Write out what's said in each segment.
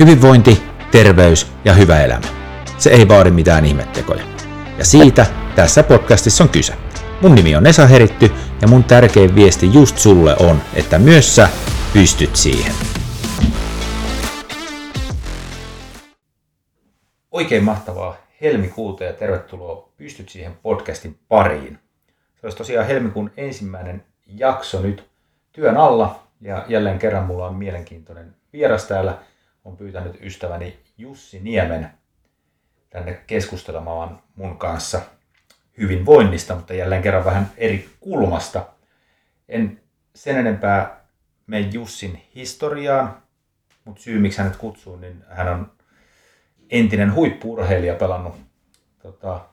Hyvinvointi, terveys ja hyvä elämä. Se ei vaadi mitään ihmettekoja. Ja siitä tässä podcastissa on kyse. Mun nimi on Esa Heritty ja mun tärkein viesti just sulle on, että myös sä pystyt siihen. Oikein mahtavaa helmikuuta ja tervetuloa Pystyt siihen podcastin pariin. Se olisi tosiaan helmikuun ensimmäinen jakso nyt työn alla ja jälleen kerran mulla on mielenkiintoinen vieras täällä. On pyytänyt ystäväni Jussi Niemen tänne keskustelemaan mun kanssa hyvinvoinnista, mutta jälleen kerran vähän eri kulmasta. En sen enempää mene Jussin historiaan, mutta syy miksi hänet kutsuu, niin hän on entinen huippurheilija pelannut tota,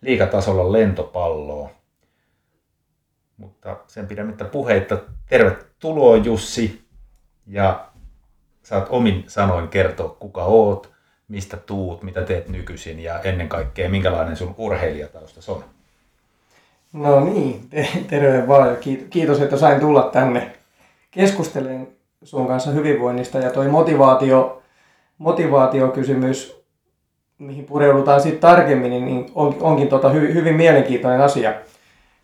liikatasolla lentopalloa. Mutta sen pidemmittä puheitta, tervetuloa Jussi. Ja saat omin sanoin kertoa, kuka oot, mistä tuut, mitä teet nykyisin ja ennen kaikkea, minkälainen sun urheilijatausta on. No niin, terve vaan. Kiitos, että sain tulla tänne keskustelemaan sun kanssa hyvinvoinnista. Ja toi motivaatio, motivaatiokysymys, mihin pureudutaan sitten tarkemmin, niin on, onkin tota hy, hyvin mielenkiintoinen asia.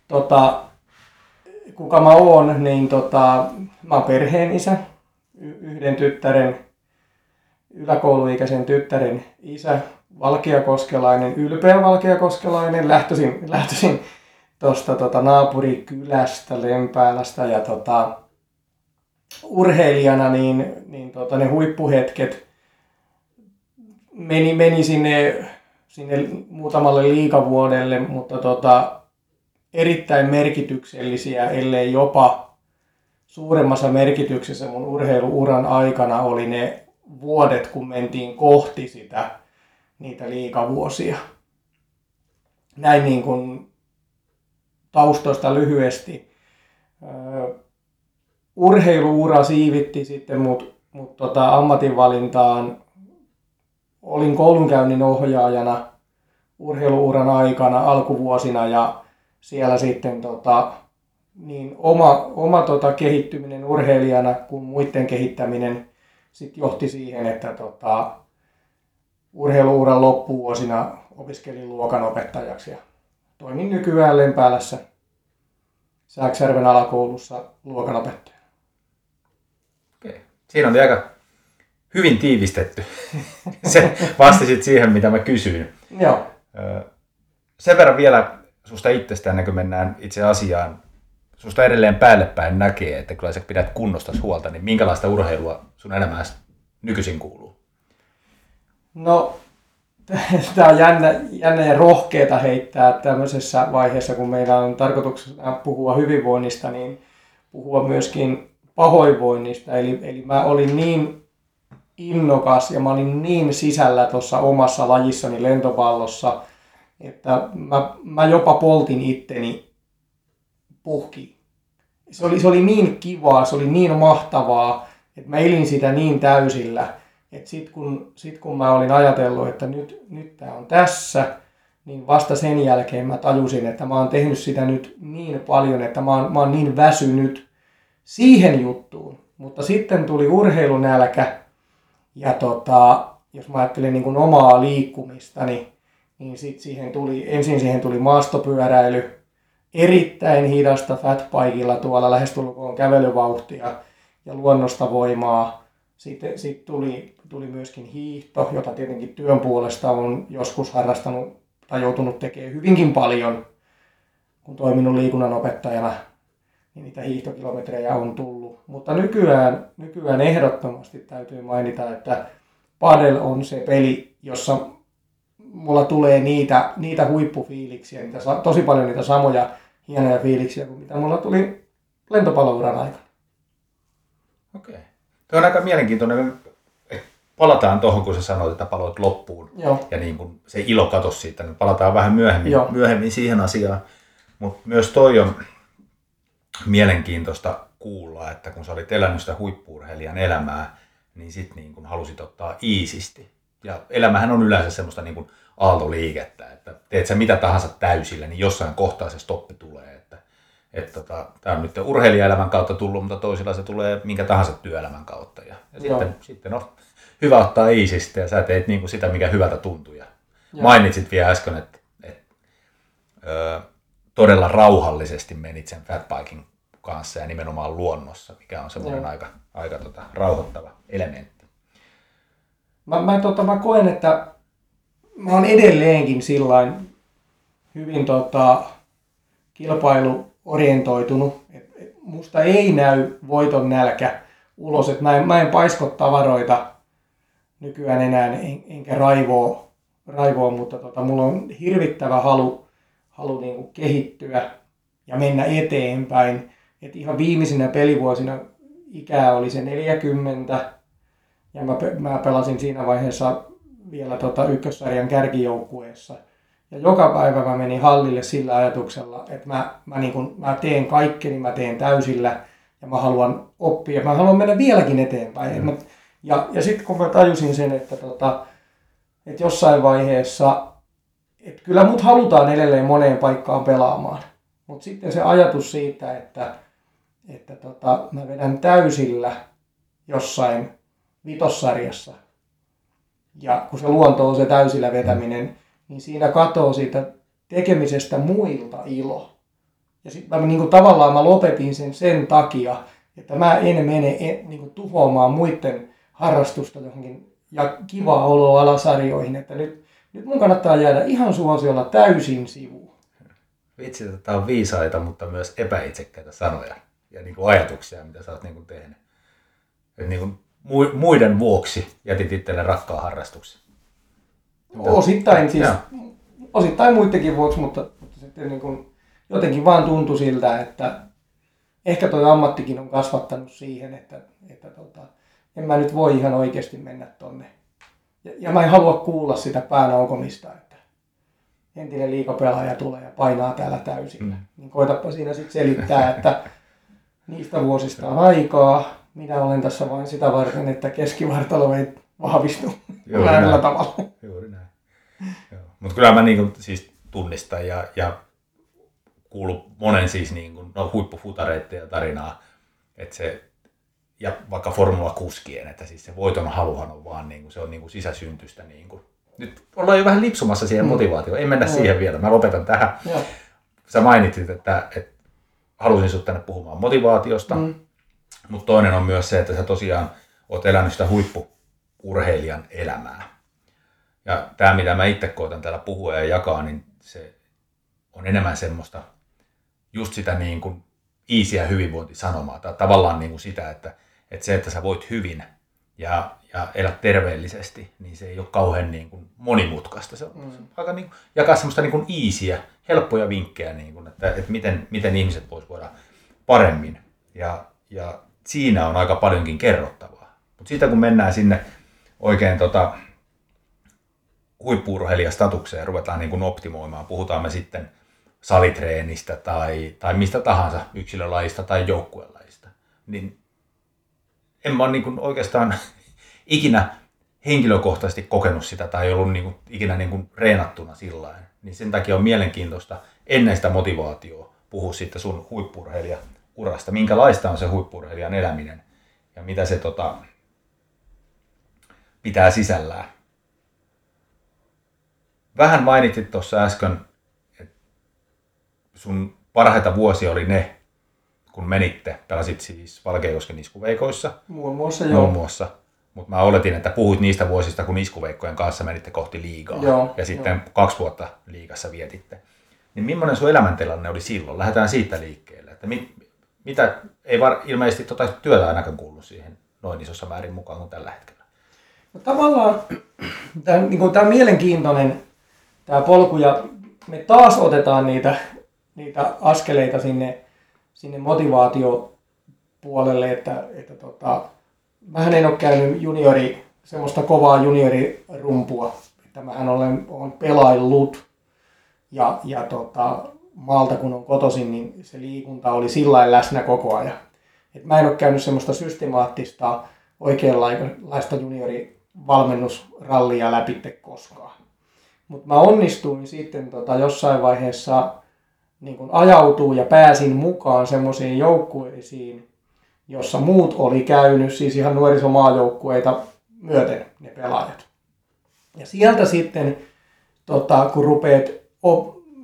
Tota, kuka mä oon, niin tota, mä oon perheen isä, yhden tyttären, yläkouluikäisen tyttären isä, valkeakoskelainen, ylpeä valkeakoskelainen, lähtöisin, lähtöisin tuosta tota, naapurikylästä, Lempäälästä ja tota, urheilijana, niin, niin tota, ne huippuhetket meni, meni sinne, sinne muutamalle liikavuodelle, mutta tota, erittäin merkityksellisiä, ellei jopa suuremmassa merkityksessä mun urheiluuran aikana oli ne vuodet, kun mentiin kohti sitä, niitä liikavuosia. Näin niin kuin taustoista lyhyesti. urheiluura siivitti sitten mut, mut tota ammatinvalintaan. Olin koulunkäynnin ohjaajana urheiluuran aikana alkuvuosina ja siellä sitten tota, niin oma, oma tota, kehittyminen urheilijana kuin muiden kehittäminen sit johti siihen, että tota, urheiluuran loppuvuosina opiskelin luokanopettajaksi ja toimin nykyään Lempäälässä Sääksärven alakoulussa luokanopettajana. Okei. Siinä on aika hyvin tiivistetty. Se vastasit siihen, mitä mä kysyin. Joo. Sen verran vielä susta itsestään, ennen kuin mennään itse asiaan, susta edelleen päälle päin näkee, että kyllä sä pidät kunnosta huolta, niin minkälaista urheilua sun elämässä nykyisin kuuluu? No, tämä on jännä, jännä ja rohkeata heittää tämmöisessä vaiheessa, kun meillä on tarkoituksena puhua hyvinvoinnista, niin puhua myöskin pahoinvoinnista. Eli, eli mä olin niin innokas ja mä olin niin sisällä tuossa omassa lajissani lentopallossa, että mä, mä jopa poltin itteni puhki. Se oli, se oli niin kivaa, se oli niin mahtavaa, että mä elin sitä niin täysillä, että sit kun, sit kun mä olin ajatellut, että nyt, nyt tämä on tässä, niin vasta sen jälkeen mä tajusin, että mä oon tehnyt sitä nyt niin paljon, että mä oon, mä oon niin väsynyt siihen juttuun. Mutta sitten tuli urheilunälkä ja tota, jos mä ajattelen niin kuin omaa liikkumista, niin, niin sit siihen tuli, ensin siihen tuli maastopyöräily, erittäin hidasta fatbikeilla tuolla lähestulkoon kävelyvauhtia ja luonnosta voimaa. Sitten sit tuli, tuli myöskin hiihto, jota tietenkin työn puolesta on joskus harrastanut tai joutunut tekemään hyvinkin paljon, kun toiminut liikunnanopettajana, niin niitä hiihtokilometrejä on tullut. Mutta nykyään, nykyään ehdottomasti täytyy mainita, että padel on se peli, jossa mulla tulee niitä, niitä huippufiiliksiä, niitä, tosi paljon niitä samoja hienoja fiiliksiä kuin mitä mulla tuli lentopallouran aikana. Okei. Okay. Tuo on aika mielenkiintoinen. Palataan tuohon, kun sä sanoit, että paloit loppuun. Joo. Ja niin kuin se ilo katosi siitä, niin palataan vähän myöhemmin, Joo. myöhemmin siihen asiaan. Mutta myös toi on mielenkiintoista kuulla, että kun sä olit elänyt sitä huippuurheilijan elämää, niin sitten niin kun halusit ottaa iisisti. Ja elämähän on yleensä semmoista niin kuin aaltoliikettä, että teet sä mitä tahansa täysillä, niin jossain kohtaa se stoppi tulee. Että, että tota, tämä on nyt urheilijaelämän kautta tullut, mutta toisilla se tulee minkä tahansa työelämän kautta. Ja, ja sitten, sitten no, hyvä ottaa iisistä ja sä teet niin kuin sitä, mikä hyvältä tuntuu. Ja mainitsit vielä äsken, että, että ö, todella rauhallisesti menit sen fatbiking kanssa ja nimenomaan luonnossa, mikä on semmoinen aika, aika tota, rauhoittava elementti. Mä, mä, tota, mä koen, että mä oon edelleenkin sillain hyvin tota, kilpailuorientoitunut. Et, et, musta ei näy voiton nälkä ulos, että mä en, mä en paisko tavaroita nykyään enää en, enkä raivoa, raivoa mutta tota, mulla on hirvittävä halu, halu niin kuin kehittyä ja mennä eteenpäin. Et ihan viimeisinä pelivuosina ikää oli se 40 ja mä, mä pelasin siinä vaiheessa vielä tota ykkössarjan kärkijoukkueessa. Ja joka päivä mä menin hallille sillä ajatuksella, että mä, mä, niin kun, mä teen kaikkeni, mä teen täysillä ja mä haluan oppia, mä haluan mennä vieläkin eteenpäin. Mm. ja ja sitten kun mä tajusin sen, että, tota, että jossain vaiheessa, että kyllä mut halutaan edelleen moneen paikkaan pelaamaan. Mutta sitten se ajatus siitä, että, että tota, mä vedän täysillä jossain vitossarjassa, ja kun se luonto on se täysillä vetäminen, niin siinä katoo siitä tekemisestä muilta ilo. Ja sitten mä niin kuin, tavallaan mä lopetin sen sen takia, että mä en mene en, niin kuin, tuhoamaan muiden harrastusta johonkin ja kivaa oloa alasarjoihin, että nyt, nyt mun kannattaa jäädä ihan suosiolla täysin sivuun. Vitsi, tämä on viisaita, mutta myös epäitsekkäitä sanoja ja niin kuin ajatuksia, mitä sä oot niin kuin tehnyt. Niin kuin muiden vuoksi jätit itselle rakkaan harrastuksen? Osittain siis, osittain muidenkin vuoksi, mutta, mutta sitten niin kuin, jotenkin vaan tuntui siltä, että ehkä tuo ammattikin on kasvattanut siihen, että, että tota, en mä nyt voi ihan oikeasti mennä tonne. Ja, ja mä en halua kuulla sitä päänaukomista, että entinen liikapelaaja tulee ja painaa täällä täysin. Mm. Niin koitapa siinä sitten selittää, että niistä vuosista on aikaa, minä olen tässä vain sitä varten, että keskivartalo ei vahvistu väärällä tavalla. Juuri näin. Mutta kyllä mä niin siis tunnistan ja, ja kuulu monen siis niin kuin, no, huippufutareiden ja tarinaa, että se, ja vaikka Formula kuskien, että siis se voiton haluhan on vaan niin kuin, se on niin kuin sisäsyntystä. Niin kuin. Nyt ollaan jo vähän lipsumassa siihen mm. motivaatioon, ei mennä mm. siihen vielä, mä lopetan tähän. Ja. Sä mainitsit, että, että halusin sinut tänne puhumaan motivaatiosta, mm. Mutta toinen on myös se, että sä tosiaan oot elänyt sitä huippuurheilijan elämää. Ja tämä, mitä mä itse koitan täällä puhua ja jakaa, niin se on enemmän semmoista just sitä niin kuin easyä hyvinvointisanomaa. Tai tavallaan niin kuin sitä, että, että se, että sä voit hyvin ja, ja elät terveellisesti, niin se ei ole kauhean niin kuin monimutkaista. Se on mm. aika niin kuin, jakaa semmoista niin kuin easyä, helppoja vinkkejä, niin kuin, että, että miten, miten ihmiset vois voida paremmin. Ja, ja siinä on aika paljonkin kerrottavaa. Mutta siitä kun mennään sinne oikein tota, huippuurheilijastatukseen ja ruvetaan niin kuin optimoimaan, puhutaan me sitten salitreenistä tai, tai mistä tahansa yksilölajista tai joukkuelajista, niin en mä ole niin kuin oikeastaan ikinä henkilökohtaisesti kokenut sitä tai ollut niin kuin, ikinä niin kuin reenattuna sillä Niin sen takia on mielenkiintoista ennen sitä motivaatioa puhua sitten sun huippurheilija urasta, minkälaista on se huippurheilijan eläminen ja mitä se tota, pitää sisällään. Vähän mainitsit tuossa äsken, että sun parhaita vuosia oli ne, kun menitte, pelasit siis Valkeakosken iskuveikoissa. Muun muassa joo. Muun muassa. Mutta mä oletin, että puhuit niistä vuosista, kun iskuveikkojen kanssa menitte kohti liigaa. Joo, ja sitten joo. kaksi vuotta liigassa vietitte. Niin millainen sun elämäntilanne oli silloin? Lähdetään siitä liikkeelle. Että mitä ei var, ilmeisesti tota työtä ainakaan kuulu siihen noin isossa määrin mukaan kuin tällä hetkellä. No, tavallaan tämä, niin kuin, tämä mielenkiintoinen tämä polku ja me taas otetaan niitä, niitä askeleita sinne, sinne motivaatiopuolelle, että, että tota, mähän en ole käynyt juniori, semmoista kovaa juniorirumpua, että mähän olen, olen pelaillut ja, ja tota, maalta kun on kotoisin, niin se liikunta oli sillä läsnä koko ajan. Et mä en ole käynyt semmoista systemaattista oikeanlaista juniorivalmennusrallia läpi koskaan. Mutta mä onnistuin sitten tota jossain vaiheessa niin kun ajautuu ja pääsin mukaan semmoisiin joukkueisiin, jossa muut oli käynyt, siis ihan nuorisomaajoukkueita myöten ne pelaajat. Ja sieltä sitten, tota, kun rupeat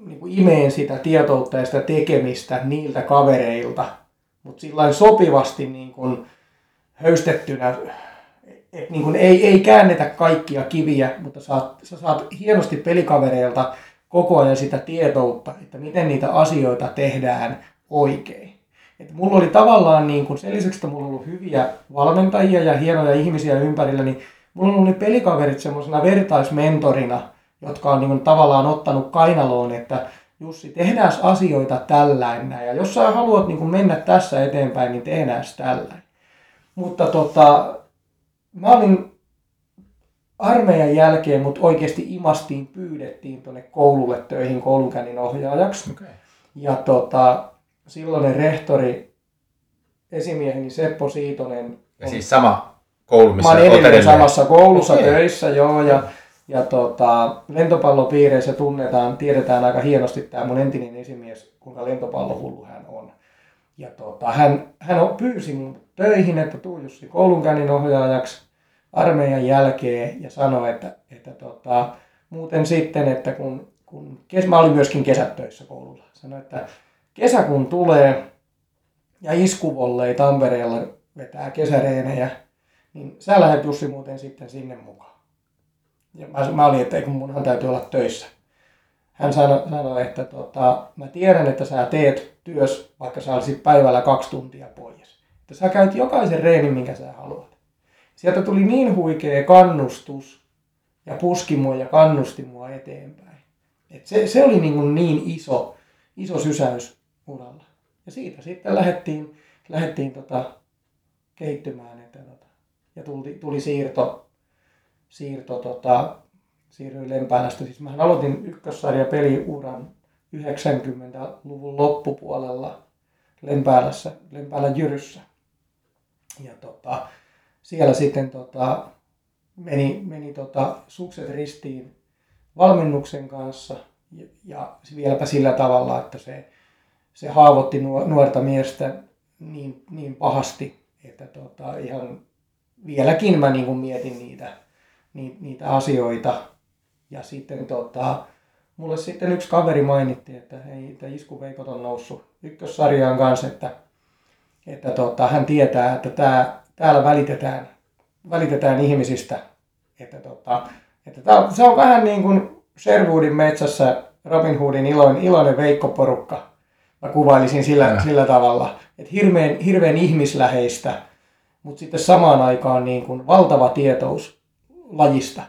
niin kuin imeen sitä tietoutta ja sitä tekemistä niiltä kavereilta, mutta sillä sopivasti niin kuin höystettynä, että niin kuin ei, ei käännetä kaikkia kiviä, mutta saat, sä saat hienosti pelikavereilta koko ajan sitä tietoutta, että miten niitä asioita tehdään oikein. Et mulla oli tavallaan, niin kun sen lisäksi, että mulla on ollut hyviä valmentajia ja hienoja ihmisiä ympärillä, niin mulla on ollut ne pelikaverit semmoisena vertaismentorina, jotka on niin kun, tavallaan ottanut kainaloon, että Jussi, tehdään asioita tällainen ja jos sä haluat niin kun, mennä tässä eteenpäin, niin tehdään tällainen. Mutta tota, mä olin armeijan jälkeen, mutta oikeasti imastiin, pyydettiin tuonne koululle töihin koulunkäynnin ohjaajaksi. Okay. Ja tota, silloinen rehtori, esimieheni Seppo Siitonen. Ja siis sama koulu, missä Mä edelleen samassa koulussa okay. töissä, joo. Ja, ja tota, lentopallopiireissä tunnetaan, tiedetään aika hienosti tämä mun entinen esimies, kuinka lentopallohullu hän on. Ja tota, hän, hän pyysi mun töihin, että tuu Jussi koulunkäynnin ohjaajaksi armeijan jälkeen ja sanoi, että, että tota, muuten sitten, että kun, kun kes, mä olin myöskin kesätöissä koululla, sanoi, että kesä kun tulee ja iskuvollei Tampereella vetää kesäreenejä, niin sä lähdet Jussi muuten sitten sinne mukaan. Ja mä, mä olin, että kun munhan täytyy olla töissä. Hän sanoi, sanoi että tota, mä tiedän, että sä teet työs, vaikka sä olisit päivällä kaksi tuntia pois. Että sä käyt jokaisen reenin, minkä sä haluat. Sieltä tuli niin huikea kannustus ja puski mua ja kannusti mua eteenpäin. Et se, se oli niin, niin iso, iso sysäys uralla. Ja siitä sitten lähdettiin, lähdettiin tota, kehittymään. Että, tota, ja tuli, tuli siirto, siirto tota, siirryin Lempäälästä. Siis mä aloitin ykkössarja peliuran 90-luvun loppupuolella Lempäälässä, Lempäälän Jyryssä. Ja tota, siellä sitten tota, meni, meni tota, sukset ristiin valmennuksen kanssa ja, ja vieläpä sillä tavalla, että se se haavoitti nuorta miestä niin, niin pahasti, että tota, ihan vieläkin mä niin mietin niitä, niitä asioita. Ja sitten tota, mulle sitten yksi kaveri mainitti, että hei, että iskuveikot on noussut ykkössarjaan kanssa, että, että tota, hän tietää, että tää, täällä välitetään, välitetään ihmisistä. Että, tota, että tää, se on vähän niin kuin Sherwoodin metsässä Robin Hoodin iloinen, iloinen veikkoporukka mä kuvailisin sillä, sillä tavalla, että hirveän, hirveän ihmisläheistä, mutta sitten samaan aikaan niin kuin valtava tietous lajista.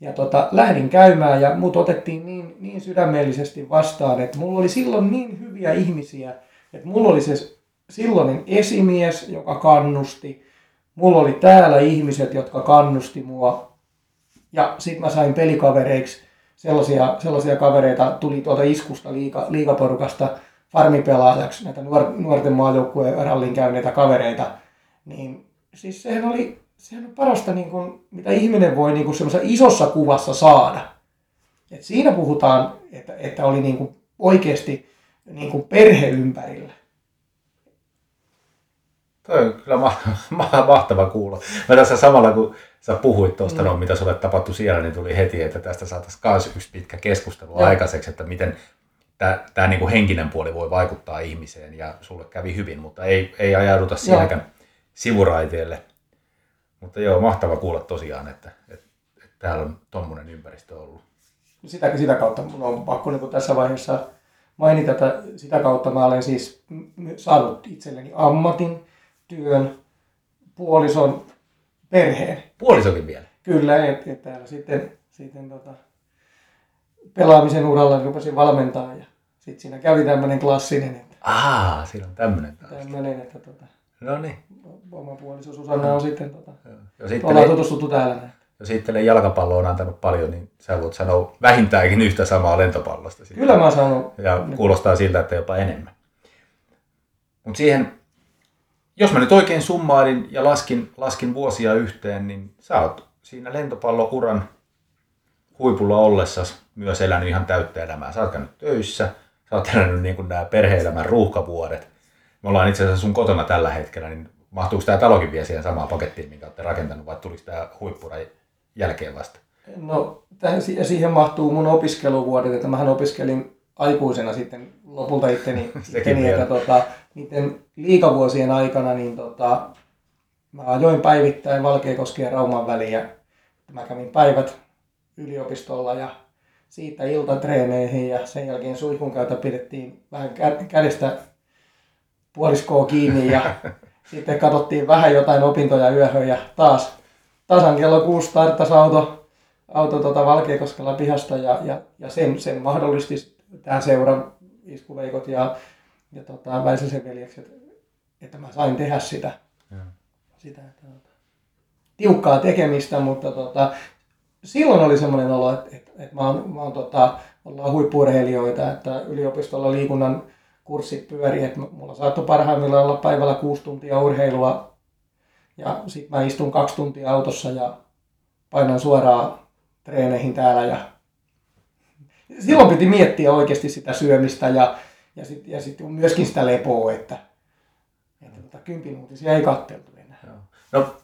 Ja tota, lähdin käymään ja mut otettiin niin, niin sydämellisesti vastaan, että mulla oli silloin niin hyviä ihmisiä, että mulla oli se silloinen esimies, joka kannusti. Mulla oli täällä ihmiset, jotka kannusti mua. Ja sitten mä sain pelikavereiksi sellaisia, sellaisia kavereita, tuli tuolta iskusta liiga, liigaporukasta, farmipelaajaksi näitä nuor, nuorten maajoukkueen rallin käyneitä kavereita, niin siis sehän oli sehän on parasta, niin kuin, mitä ihminen voi niin kuin isossa kuvassa saada. Et siinä puhutaan, että, että oli niin kuin oikeasti niin kuin perhe ympärillä. Toi on kyllä ma- ma- mahtava kuulla. Mä tässä samalla kun sä puhuit tuosta, mm. no, mitä sulle tapahtui siellä, niin tuli heti, että tästä saataisiin myös yksi pitkä keskustelu ja. aikaiseksi, että miten tämä niin kuin henkinen puoli voi vaikuttaa ihmiseen ja sulle kävi hyvin, mutta ei, ei ajauduta siinäkään sivuraiteelle. Mutta joo, mahtava kuulla tosiaan, että, että, että täällä on tuommoinen ympäristö ollut. Sitä, sitä kautta mun on pakko niin tässä vaiheessa mainita, että sitä kautta mä olen siis saanut itselleni ammatin, työn, puolison, perheen. Puolisokin vielä? Kyllä, että et täällä sitten, sitten tota, pelaamisen uralla rupesin valmentaa ja sitten siinä kävi tämmöinen klassinen. Että, Aa, siinä on tämmöinen taas. Tämmöinen, että tota, no niin. oma puoliso Susanna on sitten, tota, sitten ollaan tutustuttu täällä näin. Jos itselle jalkapallo on antanut paljon, niin sä voit sanoa vähintäänkin yhtä samaa lentopallosta. Sitten. Kyllä mä sanon. Ja kuulostaa siltä, että jopa enemmän. Mutta siihen, jos mä nyt oikein summailin ja laskin, laskin vuosia yhteen, niin sä oot siinä lentopallouran huipulla ollessasi myös elänyt ihan täyttä elämää. Sä oot käynyt töissä, sä oot elänyt niin kuin nämä perhe-elämän ruuhkavuodet. Me ollaan itse asiassa sun kotona tällä hetkellä, niin Mahtuuko tämä talokin vielä siihen samaan pakettiin, minkä olette rakentanut, vai tuliko tämä huippuran jälkeen vasta? No, tähän, siihen mahtuu mun opiskeluvuodet, että mähän opiskelin aikuisena sitten lopulta itteni, itteni että tota, niiden liikavuosien aikana niin tota, mä ajoin päivittäin Valkeakosken ja Rauman väliä. Mä kävin päivät yliopistolla ja siitä iltatreeneihin ja sen jälkeen suihkun käytä pidettiin vähän kädestä puoliskoa kiinni ja sitten katsottiin vähän jotain opintoja yöhön ja taas tasan kello kuusi starttasi auto, auto tuota Valkeakoskella pihasta ja, ja, ja sen, sen mahdollisti tämä seura iskuveikot ja, ja tota, Väisäsen veljekset, että mä sain tehdä sitä. Ja. sitä että, tota, tiukkaa tekemistä, mutta tota, silloin oli semmoinen olo, että, että, että mä oon, mä oon tota, ollaan huippurheilijoita, että yliopistolla liikunnan kurssit pyörii, että mulla saattoi parhaimmillaan olla päivällä kuusi tuntia urheilua ja sitten mä istun kaksi tuntia autossa ja painan suoraan treeneihin täällä ja silloin piti miettiä oikeasti sitä syömistä ja, ja sitten ja sit myöskin sitä lepoa, että, että tota, kympin uutisia ei katteltu enää. No,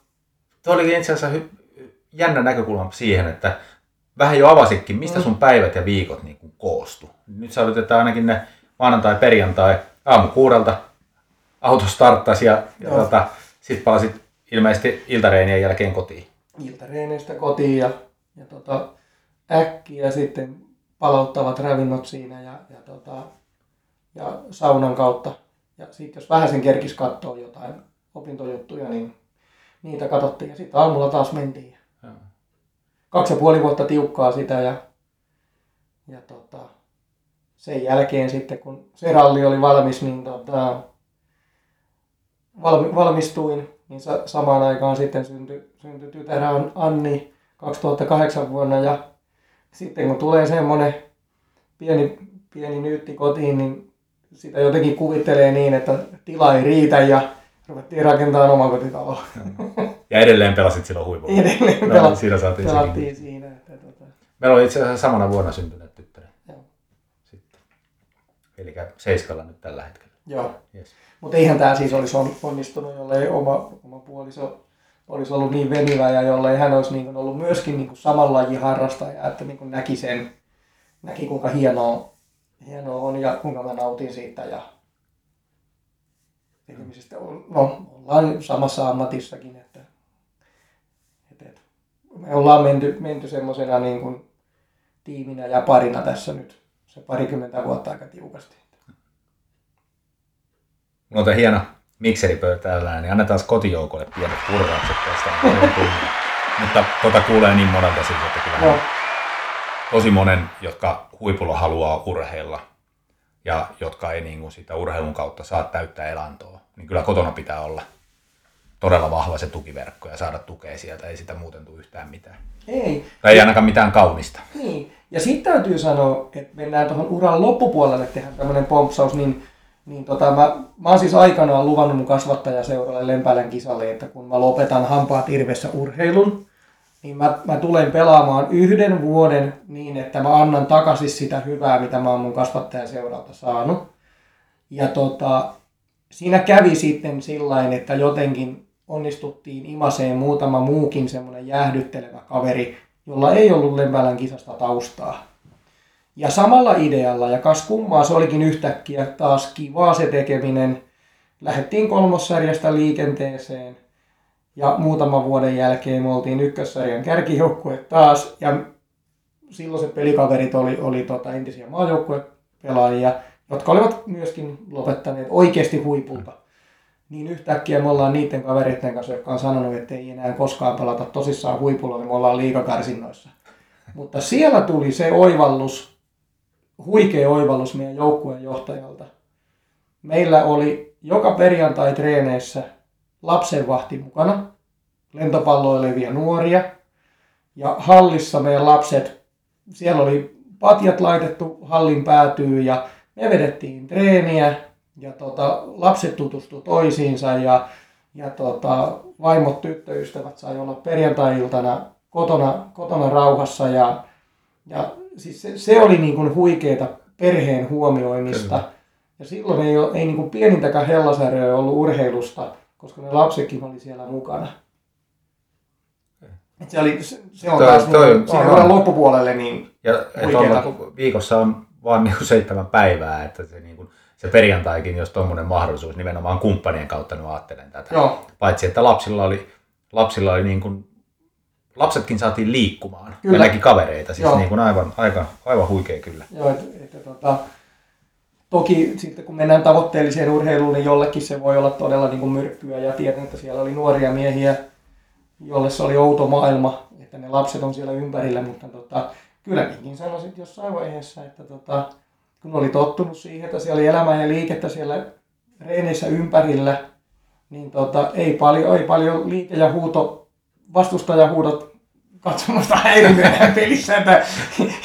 tuo oli itse asiassa hy- jännä näkökulma siihen, että vähän jo avasitkin, mistä mm. sun päivät ja viikot niin kuin koostu. Nyt sä että ainakin ne maanantai, perjantai, aamu kuudelta auto starttasi ja, ja tota, sitten palasit ilmeisesti iltareenien jälkeen kotiin. Iltareenistä kotiin ja, ja tota, äkkiä sitten palauttavat ravinnot siinä ja, ja, tota, ja saunan kautta. Ja sitten jos vähän sen kerkis katsoa jotain opintojuttuja, niin niitä katsottiin ja sitten aamulla taas mentiin. Ja. Kaksi ja puoli vuotta tiukkaa sitä ja, ja tota, sen jälkeen sitten kun se ralli oli valmis, niin tota, valmi, valmistuin, niin sa, samaan aikaan sitten syntyi, syntyi tytär Anni 2008 vuonna ja sitten kun tulee semmoinen pieni, pieni nyytti kotiin, niin sitä jotenkin kuvittelee niin, että tila ei riitä ja ruvettiin rakentamaan omakotitaloa. Ja edelleen pelasit silloin huipulla. Edelleen no, siinä saatiin pelattiin siinä. Että, tuota. Meillä oli itse asiassa samana vuonna syntynyt. Eli seiskalla nyt tällä hetkellä. Joo. Yes. Mutta eihän tämä siis olisi onnistunut, jollei oma, oma puoliso olisi ollut niin venyvä ja jollei hän olisi niin ollut myöskin niin saman lajin harrastaja, että niin näki sen, näki kuinka hienoa, hienoa on ja kuinka mä nautin siitä ja tekemisestä. No, ollaan samassa ammatissakin, että, että, että me ollaan menty, menty semmoisena niin kuin tiiminä ja parina tässä nyt se parikymmentä vuotta aika tiukasti. Mutta hieno mikseripöytä täällä, niin annetaan kotijoukolle pienet purraukset tästä. Mutta tota kuulee niin monelta siis, että kyllä no. tosi monen, jotka huipulla haluaa urheilla ja jotka ei niin kuin sitä urheilun kautta saa täyttää elantoa, niin kyllä kotona pitää olla todella vahva se tukiverkko ja saada tukea sieltä, ei sitä muuten tule yhtään mitään. Ei. Tai ei ainakaan mitään kaunista. Niin. Ja sitten täytyy sanoa, että mennään tuohon uran loppupuolelle, tehdä tämmöinen pompsaus, niin niin tota, mä, mä oon siis aikanaan luvannut mun kasvattajaseuralle Lempälän kisalle, että kun mä lopetan hampaat irvessä urheilun, niin mä, mä tulen pelaamaan yhden vuoden niin, että mä annan takaisin sitä hyvää, mitä mä oon mun kasvattajaseuralta saanut. Ja tota, siinä kävi sitten sillä että jotenkin onnistuttiin imaseen muutama muukin semmoinen jäähdyttelevä kaveri, jolla ei ollut Lempälän kisasta taustaa. Ja samalla idealla, ja kas kummaa se olikin yhtäkkiä taas kivaa se tekeminen. Lähdettiin kolmossarjasta liikenteeseen ja muutaman vuoden jälkeen me oltiin ykkössarjan kärkijoukkue taas ja silloiset pelikaverit oli, oli tota entisiä maajoukkuepelaajia, jotka olivat myöskin lopettaneet oikeasti huipulta. Niin yhtäkkiä me ollaan niiden kavereiden kanssa, jotka on sanonut, että ei enää koskaan pelata tosissaan huipulla, niin me ollaan liikakarsinnoissa. Mutta siellä tuli se oivallus, huikea oivallus meidän joukkueen johtajalta. Meillä oli joka perjantai treeneissä lapsenvahti mukana, lentopalloilevia nuoria. Ja hallissa meidän lapset, siellä oli patjat laitettu hallin päätyyn ja me vedettiin treeniä ja tota, lapset tutustu toisiinsa ja, ja tota, vaimot tyttöystävät sai olla perjantai-iltana kotona, kotona rauhassa ja, ja siis se, se oli niin kuin huikeeta perheen huomioimista. Kyllä. Ja silloin ei, ole, ei niin kuin pienintäkään hellasäröä ollut urheilusta, koska ne lapsetkin oli siellä mukana. Et se, oli, se, se on Toi- taas toi- niin, on- on. loppupuolelle, niin Ja Huikeeta. olla, viikossa on vaan niin kuin seitsemän päivää, että se, niin kuin, se perjantaikin, jos tuommoinen mahdollisuus, nimenomaan kumppanien kautta nyt ajattelen tätä. joo, Paitsi, että lapsilla oli, lapsilla oli niin kuin, lapsetkin saatiin liikkumaan Kyllä. näki kavereita, siis Joo. niin kuin aivan, aivan, aivan huikea kyllä. joo että, että tota, toki sitten kun mennään tavoitteelliseen urheiluun, niin jollekin se voi olla todella niin kuin myrkkyä ja tiedän, että siellä oli nuoria miehiä, jolle se oli outo maailma, että ne lapset on siellä ympärillä, mutta tota, kyllä niinkin sanoisin jossain vaiheessa, että tota, kun oli tottunut siihen, että siellä oli elämää ja liikettä siellä reeneissä ympärillä, niin tota, ei, paljon, ei paljon liike- ja huuto, vastustajahuudot katsomusta häirinyt enää pelissä, että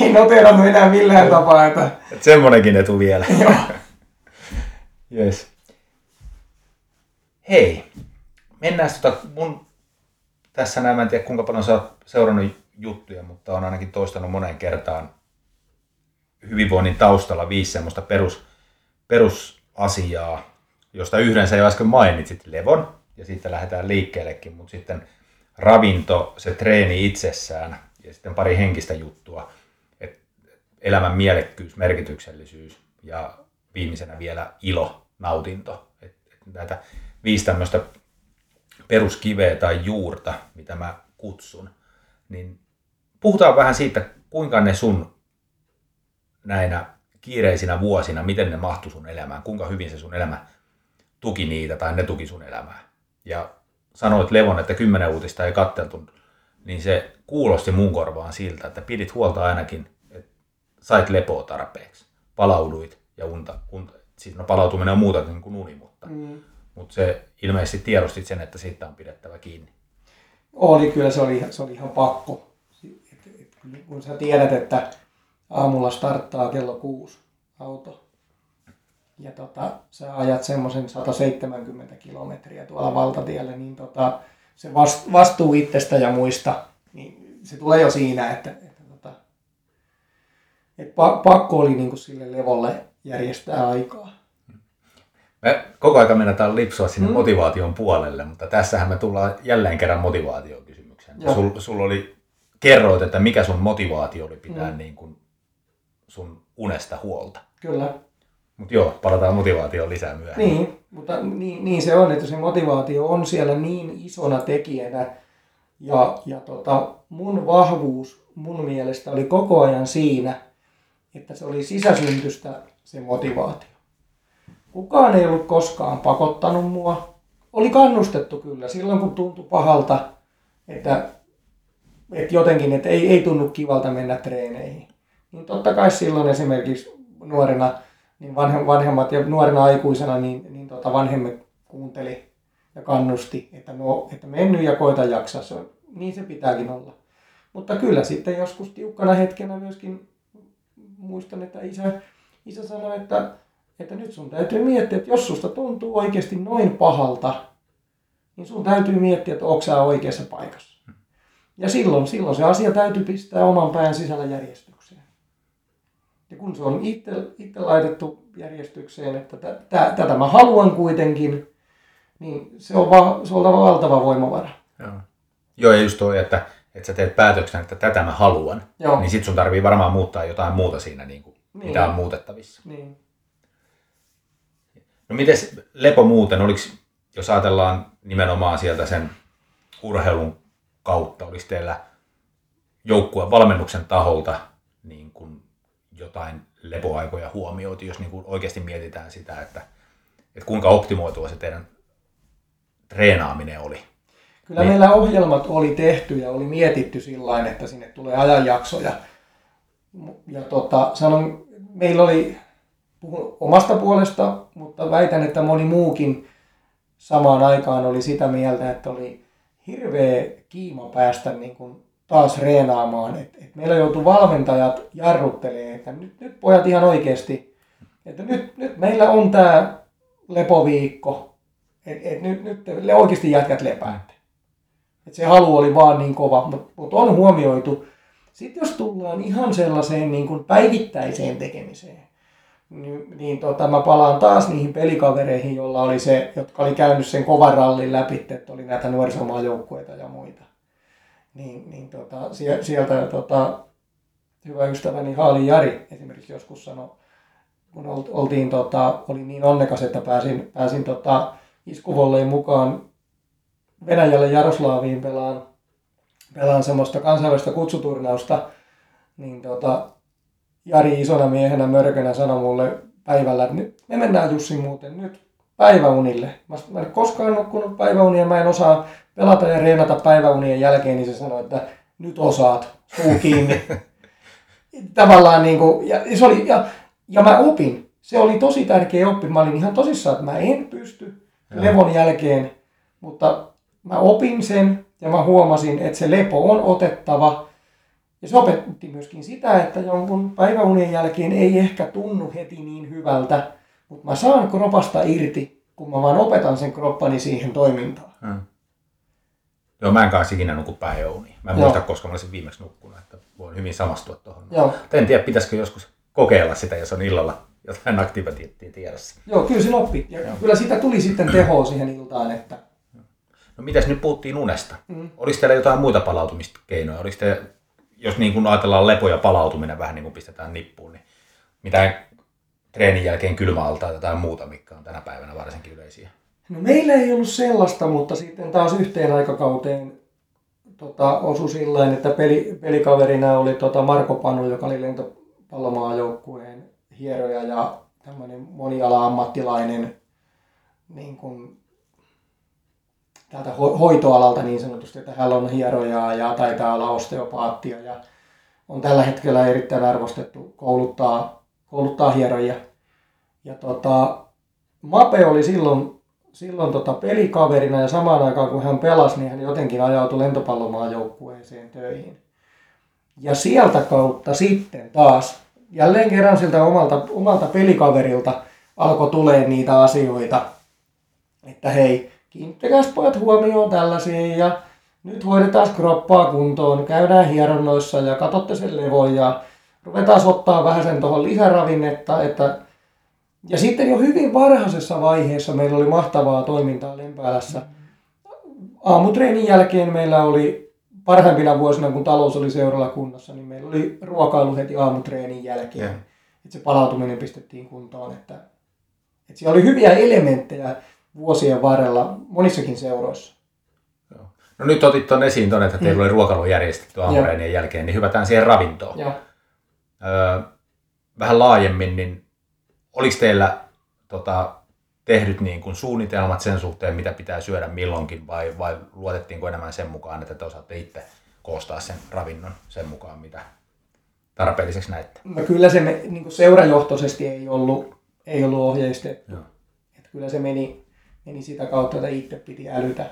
ei noterannut enää millään tapaa, että Et semmonenkin etu vielä. joo. Yes. Hei, mennään tota mun, tässä näin, mä en tiedä kuinka paljon sä oot seurannut juttuja, mutta on ainakin toistanut moneen kertaan hyvinvoinnin taustalla viisi semmoista perus, perusasiaa, josta yhden sä jo äsken mainitsit, levon, ja sitten lähdetään liikkeellekin, mutta sitten ravinto, se treeni itsessään, ja sitten pari henkistä juttua, että elämän mielekkyys, merkityksellisyys ja viimeisenä vielä ilo, nautinto. Et, et näitä viisi tämmöistä peruskiveä tai juurta, mitä mä kutsun, niin puhutaan vähän siitä, kuinka ne sun näinä kiireisinä vuosina, miten ne mahtu sun elämään, kuinka hyvin se sun elämä tuki niitä tai ne tuki sun elämää. Ja sanoit Levon, että kymmenen uutista ei katteltu, niin se kuulosti mun korvaan siltä, että pidit huolta ainakin, että sait lepoa tarpeeksi, palauduit ja unta. unta. Siis no palautuminen on muuta kuin uni, mutta, Mm. mutta se ilmeisesti tiedostit sen, että siitä on pidettävä kiinni. Oli kyllä, se oli, se oli ihan pakko. Et, et, kun sä tiedät, että aamulla starttaa kello kuusi auto, ja tota, sä ajat semmoisen 170 kilometriä tuolla valtatiellä, niin tota, se vast- vastuu itsestä ja muista, niin se tulee jo siinä, että, että, tota, että pa- pakko oli niin kuin sille levolle järjestää aikaa. Me koko ajan mennään lipsua sinne Mm. motivaation puolelle, mutta tässähän me tullaan jälleen kerran motivaatiokysymykseen. Joo. Sul, sul oli, kerroit, että mikä sun motivaatio oli pitää mm. niin kuin sun unesta huolta. Kyllä. Mutta joo, palataan motivaatioon lisää myöhemmin. Niin, mutta niin, niin se on, että se motivaatio on siellä niin isona tekijänä. Ja, ja tota, mun vahvuus mun mielestä oli koko ajan siinä, että se oli sisäsyntystä se motivaatio. Kukaan ei ollut koskaan pakottanut mua. Oli kannustettu kyllä silloin, kun tuntui pahalta, että, että jotenkin, että ei, ei tunnu kivalta mennä treeneihin. Niin totta kai silloin esimerkiksi nuorena niin vanhem, vanhemmat ja nuorena aikuisena niin, niin tota vanhemmat kuunteli ja kannusti, että, no, että mennyt ja koita jaksaa. Se on, niin se pitääkin olla. Mutta kyllä sitten joskus tiukkana hetkenä myöskin muistan, että isä, isä sanoi, että, että nyt sun täytyy miettiä, että jos susta tuntuu oikeasti noin pahalta, niin sun täytyy miettiä, että onko sä oikeassa paikassa. Ja silloin, silloin se asia täytyy pistää oman pään sisällä järjestykseen. Ja kun se on itse, itse laitettu järjestykseen, että tä, tä, tätä mä haluan kuitenkin, niin se on, va, se on valtava voimavara. Joo. joo, ja just toi, että, että sä teet päätöksen, että tätä mä haluan, Joo. niin sit sun tarvii varmaan muuttaa jotain muuta siinä, niin kuin, Niin. mitä on muutettavissa. Niin. No miten lepo muuten, oliko, jos ajatellaan nimenomaan sieltä sen urheilun kautta, oliko teillä joukkueen valmennuksen taholta niin kuin jotain lepoaikoja huomioitu, jos niin kuin oikeasti mietitään sitä, että, että kuinka optimoitua se teidän treenaaminen oli? Kyllä Niin. meillä ohjelmat oli tehty ja oli mietitty sillä että sinne tulee ajanjaksoja. Ja tota, sanon, meillä oli, puhun omasta puolesta, mutta väitän, että moni muukin samaan aikaan oli sitä mieltä, että oli hirveä kiima päästä niin kuin taas reenaamaan. Et, et meillä joutui valmentajat jarruttelee, että nyt, nyt pojat ihan oikeasti, että nyt, nyt meillä on tämä lepoviikko, että et nyt, nyt te oikeasti jätkät lepäätte. Et se halu oli vaan niin kova, mutta mut on huomioitu. Sitten jos tullaan ihan sellaiseen niin kuin päivittäiseen tekemiseen, niin, niin tota, mä palaan taas niihin pelikavereihin, jolla oli se, jotka oli käynyt sen kovan rallin läpi, että oli näitä nuorisomaajoukkueita ja muita. Niin, niin tota, sieltä tota, hyvä ystäväni Haali Jari esimerkiksi joskus sanoi, kun oltiin, tota, oli niin onnekas, että pääsin, pääsin tota, iskuvolleen mukaan Venäjälle Jaroslaviin pelaan, pelaan semmoista kansainvälistä kutsuturnausta, niin tota, Jari isona miehenä mörkönä sanoi mulle päivällä, että nyt me mennään Jussi muuten nyt päiväunille. Mä en koskaan nukkunut päiväunia, mä en osaa pelata ja reenata päiväunien jälkeen, niin se sanoi, että nyt osaat, suu kiinni. Tavallaan niin kuin, ja, se oli, ja, ja mä opin. Se oli tosi tärkeä oppi. Mä olin ihan tosissaan, että mä en pysty levon jälkeen, mutta mä opin sen ja mä huomasin, että se lepo on otettava. Ja se opetti myöskin sitä, että jonkun päiväunien jälkeen ei ehkä tunnu heti niin hyvältä, mutta mä saan kropasta irti, kun mä vaan opetan sen kroppani siihen toimintaan. Hmm. Joo, mä en kanssa ikinä nuku päiväunia. Mä en Joo. muista, koska mä olisin viimeksi nukkunut, että voin hyvin samastua tuohon. Joo. En tiedä, pitäisikö joskus kokeilla sitä, jos on illalla jotain aktiviteettia tiedossa. Joo, kyllä se oppi. Ja Joo. kyllä sitä tuli sitten tehoa siihen iltaan, että No mitäs nyt puhuttiin unesta? Mm. Oliko teillä jotain muita palautumiskeinoja? Oliko te, jos niin kuin ajatellaan lepo ja palautuminen vähän niin kuin pistetään nippuun, niin mitä treenin jälkeen kylmäaltaa tai muuta, mikä on tänä päivänä varsinkin yleisiä? No meillä ei ollut sellaista, mutta sitten taas yhteen aikakauteen tota, osui sillä että peli, pelikaverina oli tota Marko Panu, joka oli lentopallomaajoukkueen hieroja ja tämmöinen moniala-ammattilainen niin kuin täältä hoitoalalta niin sanotusti, että hän on hierojaa ja taitaa olla osteopaattia ja on tällä hetkellä erittäin arvostettu kouluttaa, kouluttaa hierojia. Ja tota, Mape oli silloin, silloin tota pelikaverina ja samaan aikaan kun hän pelasi, niin hän jotenkin ajautui lentopallomaajoukkueeseen töihin. Ja sieltä kautta sitten taas, jälleen kerran siltä omalta, omalta pelikaverilta alkoi tulee niitä asioita, että hei, kiinnittäkääs pojat huomioon tällaisia ja nyt hoidetaan kroppaa kuntoon, käydään hieronnoissa ja katsotte sen levon ja ruvetaan ottaa vähän sen tuohon lisäravinnetta, että ja sitten jo hyvin varhaisessa vaiheessa meillä oli mahtavaa toimintaa Lempäälässä. Aamutreenin jälkeen meillä oli parhaimpina vuosina, kun talous oli seuralla kunnossa, niin meillä oli ruokailu heti aamutreenin jälkeen. Yeah. Että se palautuminen pistettiin kuntoon. Että, että siellä oli hyviä elementtejä vuosien varrella monissakin seuroissa. No nyt otit tuon esiin tuonne, että teillä mm. oli ruokailu järjestetty aamureenien jälkeen, niin hyvätään siihen ravintoon. Joo. Öö, vähän laajemmin, niin oliko teillä tota, tehdyt niin kuin suunnitelmat sen suhteen, mitä pitää syödä milloinkin, vai, vai luotettiinko enemmän sen mukaan, että te osaatte itse koostaa sen ravinnon sen mukaan, mitä tarpeelliseksi näette? No kyllä se me, niin kuin seurajohtoisesti ei ollut, ei ollut ohjeistettu. Joo. Että kyllä se meni, meni sitä kautta, että itse piti älytä.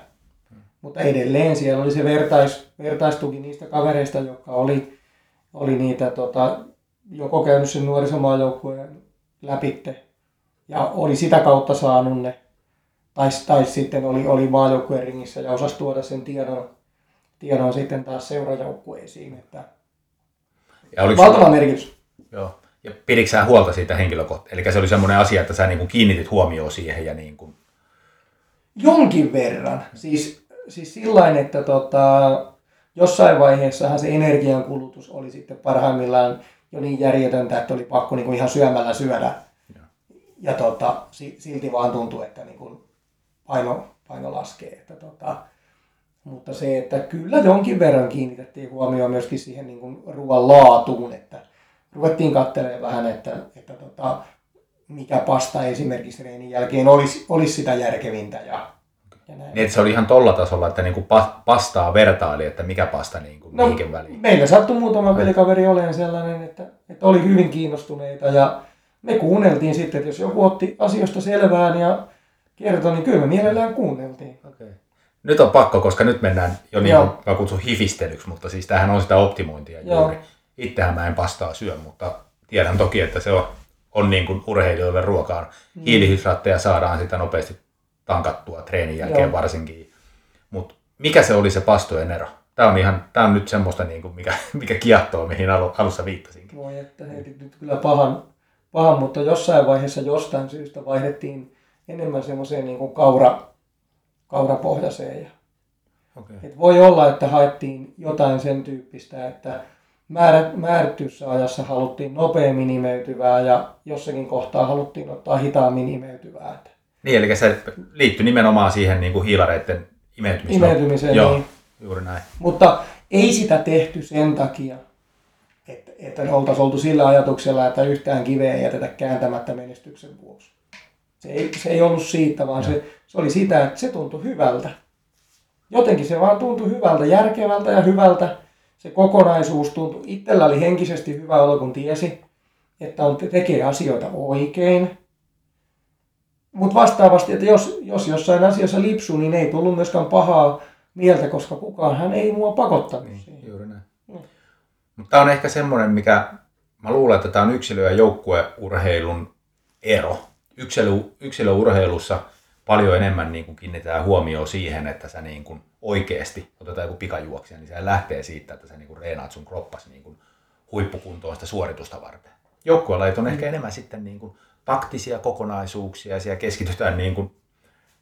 Hmm. Mutta edelleen siellä oli se vertais, vertaistuki niistä kavereista, jotka oli, oli niitä tota, joko käynyt sen nuorisomaajoukkueen läpitte ja oli sitä kautta saanut ne. Tai, tai sitten oli, oli maajoukkueen ringissä ja osasi tuoda sen tiedon, tiedon sitten taas seurajoukkueisiin. Että ja valtava sulla... merkitys. Joo. Ja pidikö sä huolta siitä henkilökohtaisesti? Eli se oli semmoinen asia, että sä niin kuin kiinnitit huomioon siihen ja niin kuin... Jonkin verran. Siis, siis sillain, että tota, jossain vaiheessahan se energiankulutus oli sitten parhaimmillaan jo niin järjetöntä, että oli pakko niin kuin ihan syömällä syödä. Ja, ja tota, silti vaan tuntui, että niin kuin paino, paino laskee. Että tota, mutta se, että kyllä jonkin verran kiinnitettiin huomioon myöskin siihen niin kuin ruoan laatuun, että ruvettiin katselemaan vähän, että, että tota, mikä pasta esimerkiksi treenin jälkeen olisi, olisi sitä järkevintä. Ja, ja näin. Niin, että se oli ihan tolla tasolla, että niinku pastaa vertaili, että mikä pasta niinku no, mihinkin väliin. Meillä sattui muutama pelikaveri olemaan sellainen, että, että oli hyvin kiinnostuneita ja me kuunneltiin sitten, että jos joku otti asioista selvään ja kertoi, niin kyllä me mielellään kuunneltiin. Okay. Nyt on pakko, koska nyt mennään jo niin kuin mä kutsun hifistelyksi, mutta siis tämähän on sitä optimointia Joo. juuri. Itsehän mä en pastaa syö, mutta tiedän toki, että se on, on niin kuin urheilijoille ruokaan. Mm. Hiilihydraatteja saadaan sitä nopeasti tankattua treenin jälkeen Joo. varsinkin. Mutta mikä se oli se pastojen ero? Tämä on, ihan, tämä on nyt semmoista, niin kuin mikä, mikä kiehtoo, mihin alussa viittasinkin. Voi että heitit nyt kyllä pahan, paha, mutta jossain vaiheessa jostain syystä vaihdettiin enemmän semmoiseen niin kuin kaura, kaurapohjaiseen. Ja, Okay. et voi olla, että haettiin jotain sen tyyppistä, että määrä, määrätyssä ajassa haluttiin nopeammin imeytyvää ja jossakin kohtaa haluttiin ottaa hitaammin imeytyvää. Että Niin, eli se liittyy nimenomaan siihen niin kuin hiilareiden imeytymiseen. imeytymiseen, Joo, niin. juuri näin. Mutta ei sitä tehty sen takia, että, että oltaisiin oltu sillä ajatuksella, että yhtään kiveä ei jätetä kääntämättä menestyksen vuoksi. Se ei, se ei ollut siitä, vaan se, se oli sitä, että se tuntui hyvältä. Jotenkin se vaan tuntui hyvältä, järkevältä ja hyvältä. Se kokonaisuus tuntui. Itsellä oli henkisesti hyvä olo, kun tiesi, että on, tekee asioita oikein. Mutta vastaavasti, että jos, jos jossain asiassa lipsuu, niin ei tullut myöskään pahaa mieltä, koska kukaan hän ei mua pakottanut Niin, siihen. juuri näin. Mm. Mutta tämä on ehkä semmoinen, mikä mä luulen, että tämä on yksilö- ja joukkueurheilun ero. Yksilö, yksilöurheilussa paljon enemmän niin kuin kiinnitetään huomioon siihen, että sä niin kuin oikeasti, otetaan joku pikajuoksija, niin se lähtee siitä, että sä niin kuin reenaat sun kroppas niin kuin huippukuntoon sitä suoritusta varten. Joukkuelajit on ehkä enemmän sitten niin kuin taktisia kokonaisuuksia ja siellä keskitytään niin kuin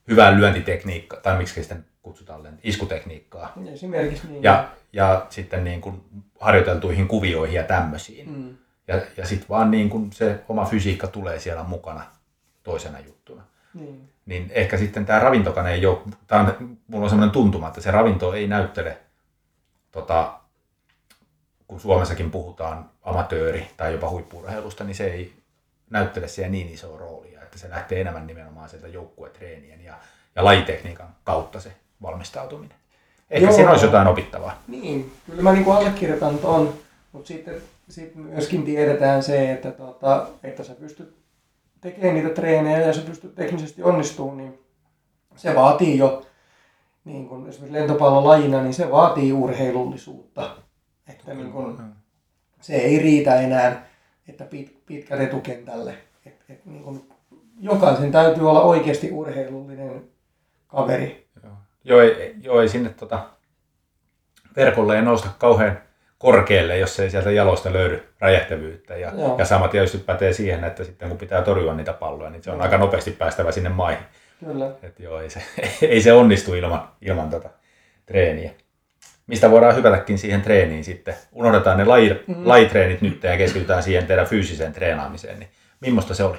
hyvään lyöntitekniikkaan, tai miksi sitä kutsutaan, iskutekniikkaa. Esimerkiksi niin. Ja, ja sitten niin kuin harjoiteltuihin kuvioihin ja tämmöisiin. Mm. Ja, ja sitten vaan niin kuin se oma fysiikka tulee siellä mukana toisena juttuna. Niin. Niin ehkä sitten tämä ravintokan ei ole, tää on, mulla on sellainen tuntuma, että se ravinto ei näyttele, tota, kun Suomessakin puhutaan amatööri tai jopa huippuurheilusta, niin se ei näyttele siellä niin isoa roolia, että se lähtee enemmän nimenomaan sieltä joukkuetreenien ja, ja lajitekniikan kautta se valmistautuminen. Ehkä Joo. siinä olisi jotain opittavaa. Niin, kyllä mä niin allekirjoitan ton, mutta sitten sit myöskin tiedetään se, että, tota, että sä pystyt tekemään niitä treenejä ja sä pystyt teknisesti onnistumaan, niin se vaatii jo, niin kun esimerkiksi lentopallolajina, niin se vaatii urheilullisuutta. Että niin kun, se ei riitä enää, että pit, pitkät etukentälle. Et, et niin kun, jokaisen täytyy olla oikeasti urheilullinen kaveri. Joo, joo, ei, joo, ei sinne tota, verkolle ei nousta kauhean korkealle, jos ei sieltä jaloista löydy räjähtävyyttä. Ja, Joo. ja sama tietysti pätee siihen, että sitten kun pitää torjua niitä palloja, niin se on aika nopeasti päästävä sinne maihin. Kyllä. Et joo, ei se, ei se onnistu ilman, ilman tota treeniä. Mistä voidaan hypätäkin siihen treeniin sitten. Unohdetaan ne laji, mm. lajitreenit nyt ja keskitytään siihen teidän fyysiseen treenaamiseen. Niin millaista se oli?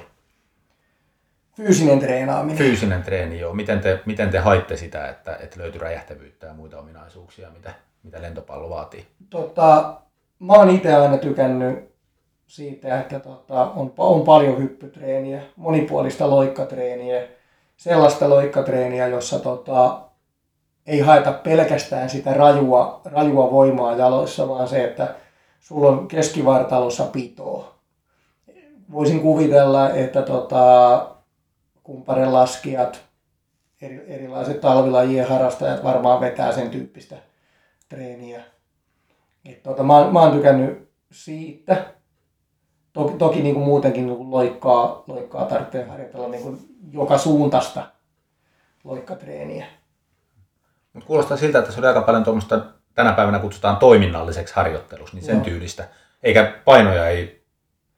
Fyysinen treenaaminen. Fyysinen treeni, joo. Miten te, miten te haitte sitä, että, että löytyi räjähtävyyttä ja muita ominaisuuksia, mitä, mitä lentopallo vaatii? tota, mä oon itse aina tykännyt siitä, että tota, on, on paljon hyppytreeniä, monipuolista loikkatreeniä, sellaista loikkatreeniä, jossa tota, ei haeta pelkästään sitä rajua, rajua voimaa jaloissa, vaan se, että sulla on keskivartalossa pitoa. Voisin kuvitella, että tota, kumparenlaskijat, eri, erilaiset talvilajien harrastajat varmaan vetää sen tyyppistä treeniä. Et tota, mä, mä oon tykännyt siitä. Toki, toki niin kuin muutenkin niin kuin loikkaa, loikkaa tarvitsee harjoitella niin kuin joka suuntaista loikkatreeniä. Mutta kuulostaa siltä, että se oli aika paljon tuommoista, tänä päivänä kutsutaan toiminnalliseksi harjoitteluksi, niin sen Joo. tyylistä. Eikä painoja ei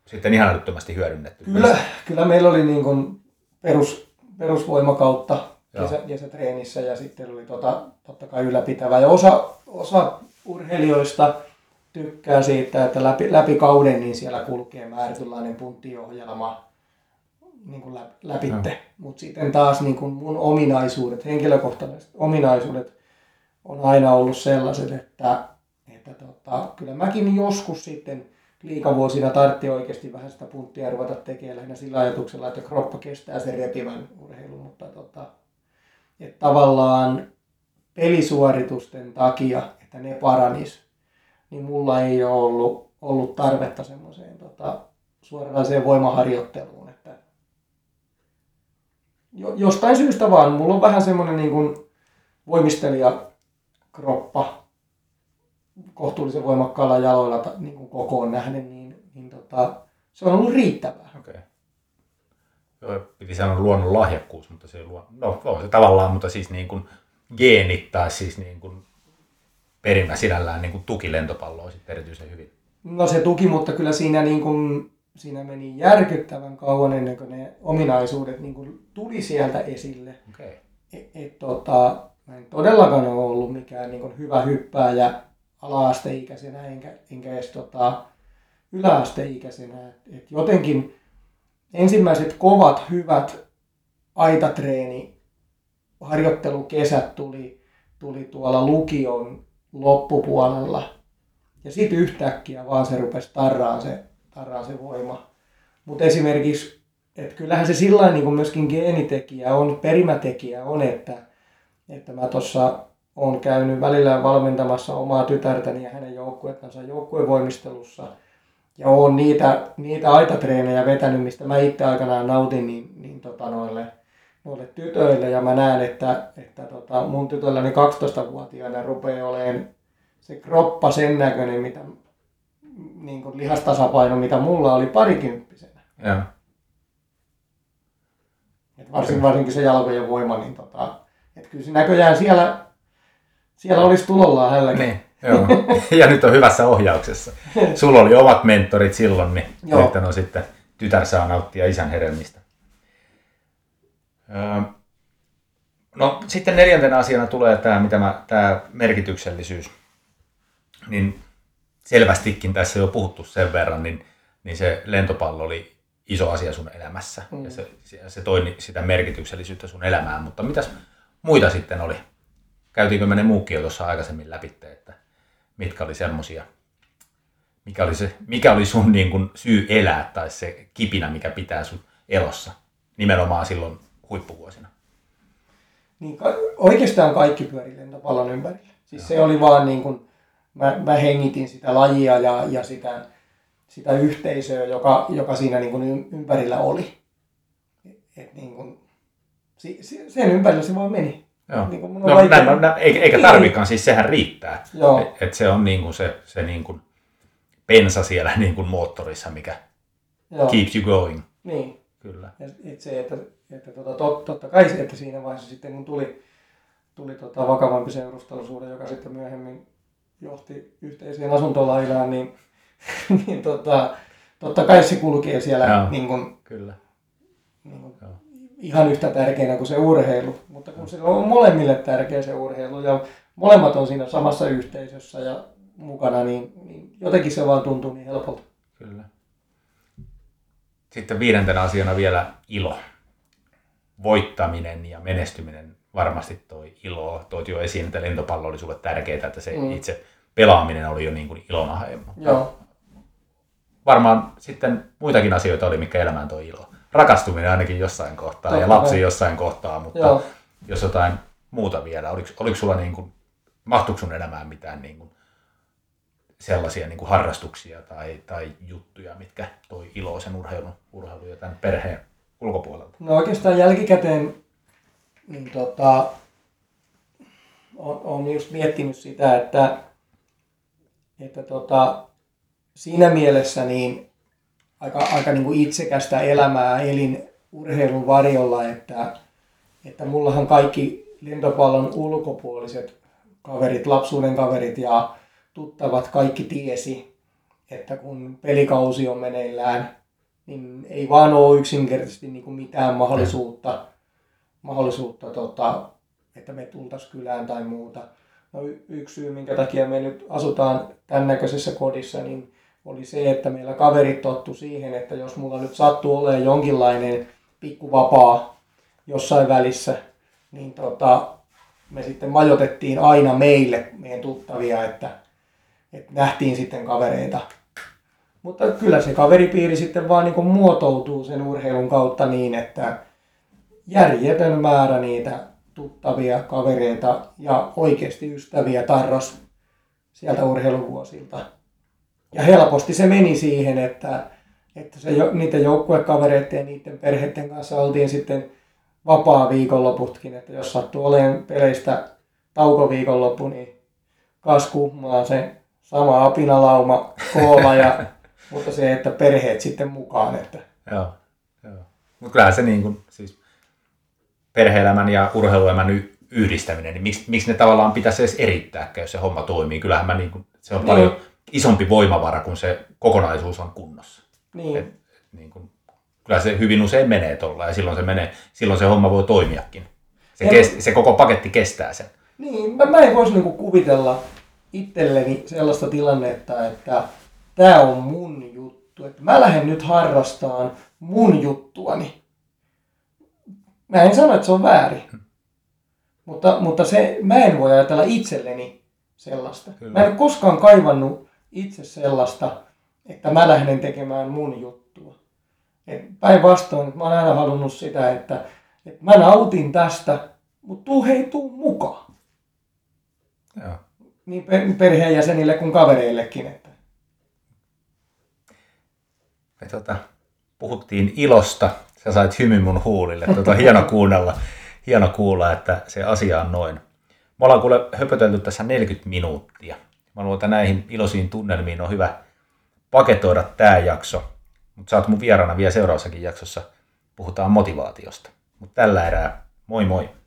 sitten ihan älyttömästi hyödynnetty. Kyllä, kyllä meillä oli niin kuin perus, perusvoimakautta kesä, kesätreenissä ja sitten oli tota, totta kai ylläpitävä. Ja osa, osa urheilijoista tykkää siitä, että läpi, läpi kauden niin siellä kulkee määrätynlainen punttiohjelma niin kuin läp, läpitte. Mutta sitten taas niin kuin mun ominaisuudet, henkilökohtaiset ominaisuudet on aina ollut sellaiset, että, että tota, kyllä mäkin joskus sitten liikavuosina tartti oikeasti vähän sitä punttia ruveta tekemään lähinnä sillä ajatuksella, että kroppa kestää sen repivän urheilun, mutta tota, että tavallaan pelisuoritusten takia, että ne paranis, niin mulla ei ole ollut, ollut tarvetta semmoiseen tota, suoranaiseen voimaharjoitteluun, jo- jostain syystä vaan, mulla on vähän semmoinen niin kuin voimistelija kroppa kohtuullisen voimakkaalla jaloilla niin kuin kokoon nähden, niin, niin tota, se on ollut riittävää. Okei. Joo, piti sanoa luonnon lahjakkuus, mutta se ei luon... No, on se tavallaan, mutta siis niin kuin geenit tai siis niin kuin perimä sinällään niin kuin tuki lentopalloa sitten erityisen hyvin. No se tuki, mutta kyllä siinä niin kuin siinä meni järkyttävän kauan ennen kuin ne ominaisuudet niin kuin tuli sieltä esille. Okay. Et, et, tota, mä en todellakaan ole ollut mikään niin kuin hyvä hyppääjä ala-asteikäisenä enkä, enkä edes tota, yläasteikäisenä. Et, et jotenkin ensimmäiset kovat, hyvät aitatreeni harjoittelukesät tuli, tuli tuolla lukion loppupuolella. Ja sitten yhtäkkiä vaan se rupesi tarraan se, tarraan se voima. Mutta esimerkiksi, että kyllähän se sillä niin myöskin geenitekijä on, perimätekijä on, että, että mä tuossa olen käynyt välillä valmentamassa omaa tytärtäni ja hänen joukkuettansa joukkuevoimistelussa. Ja olen niitä, niitä aitatreenejä vetänyt, mistä mä itse aikanaan nautin, niin, niin tota noille, noille tytöille. Ja mä näen, että, että tota mun tytölläni 12-vuotiaana rupeaa olemaan se kroppa sen näköinen, mitä niin kuin lihastasapaino, mitä mulla oli parikymppisenä. Joo. Et varsin, varsinkin se jalkojen voima, niin tota, et kyllä se näköjään siellä, siellä olisi tulollaan hälläkin. Niin, joo. ja nyt on hyvässä ohjauksessa. Sulla oli omat mentorit silloin, niin Joo. nyt on sitten tytär saa nauttia isän hedelmistä. Öö, No sitten neljäntenä asiana tulee tämä, mitä mä, tämä merkityksellisyys. Niin selvästikin tässä jo puhuttu sen verran, niin, niin se lentopallo oli iso asia sun elämässä. Mm. Ja se, se toi sitä merkityksellisyyttä sun elämään. Mutta mitäs muita sitten oli? Käytiinkö me ne muukin jo tuossa aikaisemmin läpi, että mitkä oli semmosia, mikä oli, se, mikä oli sun niin kuin syy elää tai se kipinä, mikä pitää sun elossa, nimenomaan silloin huippuvuosina? Niin oikeastaan kaikki pyöri lentopallon ympärillä. Siis se oli vaan niin kuin, mä, mä hengitin sitä lajia ja, ja sitä, sitä yhteisöä, joka, joka siinä niin kuin ym- ympärillä oli. Et niin kuin, sen ympärillä se vaan meni. Joo. Niin kuin mun No, vaikea- näin, näin, eikä, eikä tarvikaan, siis sehän riittää. Joo. Et, et se on niin kuin se, se niin kuin pensa siellä niin kuin moottorissa, mikä Joo. keeps you going. Niin. Kyllä. Ja et se, että, että tota, tot, totta kai se, että siinä vaiheessa sitten kun tuli, tuli tota vakavampi seurustelusuhde, joka sitten myöhemmin johti yhteiseen asuntolainaan, niin, niin tota, totta kai se kulkee siellä Joo. niin kuin, Kyllä. niin kuin, Joo. ihan yhtä tärkeänä kuin se urheilu. Mutta kun se on molemmille tärkeä se urheilu ja molemmat on siinä samassa yhteisössä ja mukana, niin, niin jotenkin se vaan tuntuu niin helpolta. Kyllä. Sitten viidentenä asiana vielä ilo. Voittaminen ja menestyminen varmasti toi iloa. Toit jo esiin, että lentopallo oli sulle tärkeää, että se Mm. itse pelaaminen oli jo niin kuin. Mutta Joo. varmaan sitten muitakin asioita oli, mikä elämään toi ilo. Rakastuminen ainakin jossain kohtaa Totta ja lapsi kai. jossain kohtaa, mutta Joo. jos jotain muuta vielä, oliko, oliko sulla niin kuin, mahtuiko sun elämään mitään niin kuin sellaisia niin kuin harrastuksia tai, tai juttuja, mitkä toi iloa sen urheilun, urheilun ja tämän perheen ulkopuolelta? No oikeastaan jälkikäteen niin tota, on, just miettinyt sitä, että, että tota, siinä mielessä niin aika, aika niin kuin itsekästä elämää elin urheilun varjolla, että, että mullahan kaikki lentopallon ulkopuoliset kaverit, lapsuuden kaverit ja tuttavat kaikki tiesi, että kun pelikausi on meneillään, niin ei vaan ole yksinkertaisesti niin kuin mitään mahdollisuutta, mahdollisuutta tota, että me tultaisiin kylään tai muuta. No, y- yksi syy, minkä takia me nyt asutaan tämän näköisessä kodissa, niin oli se, että meillä kaverit tottu siihen, että jos mulla nyt sattuu olemaan jonkinlainen pikku vapaa jossain välissä, niin tota, me sitten majoitettiin aina meille, meidän tuttavia, että, että nähtiin sitten kavereita. Mutta kyllä se kaveripiiri sitten vaan niin muotoutuu sen urheilun kautta niin, että järjetön määrä niitä tuttavia kavereita ja oikeasti ystäviä tarros sieltä urheiluvuosilta. Ja helposti se meni siihen, että, että se, niiden joukkuekavereiden ja niiden perheiden kanssa oltiin sitten vapaa viikonloputkin, että jos sattuu olemaan peleistä taukoviikonloppu, niin kas kuhmaa se sama apinalauma koolla, ja, mutta se, että perheet sitten mukaan, että Joo. Joo. Mutta kyllähän se niin kuin, siis perhe-elämän ja urheiluelämän y- yhdistäminen, niin miksi, miksi ne tavallaan pitäisi edes erittää, jos se homma toimii? Kyllähän mä niin kuin, se on Niin. paljon isompi voimavara, kun se kokonaisuus on kunnossa. Niin. Et, niin kuin, kyllä se hyvin usein menee tuolla ja silloin se, menee, silloin se homma voi toimiakin. Se, Ja- kest, se koko paketti kestää sen. Niin, mä, mä en voisi niinku kuvitella itselleni sellaista tilannetta, että tämä on mun juttu. Että mä lähden nyt harrastaan mun juttuani. Mä en sano, että se on väärin. Mutta, mutta se, mä en voi ajatella itselleni sellaista. Kyllä. Mä en ole koskaan kaivannut itse sellaista, että mä lähden tekemään mun juttua. Päinvastoin, mä oon aina halunnut sitä, että, että mä nautin tästä, mutta tuu hei, tuu mukaan. Joo. Niin per- perheenjäsenille kuin kavereillekin. Että. Me tota, puhuttiin ilosta, sä sait hymyn mun huulille. Tota, hieno kuunnella, hieno kuulla, että se asia on noin. Me ollaan kuule höpötelty tässä 40 minuuttia. Mä luulen, että näihin iloisiin tunnelmiin on hyvä paketoida tämä jakso. Mutta sä oot mun vieraana vielä seuraavassakin jaksossa. Puhutaan motivaatiosta. Mutta tällä erää, moi moi!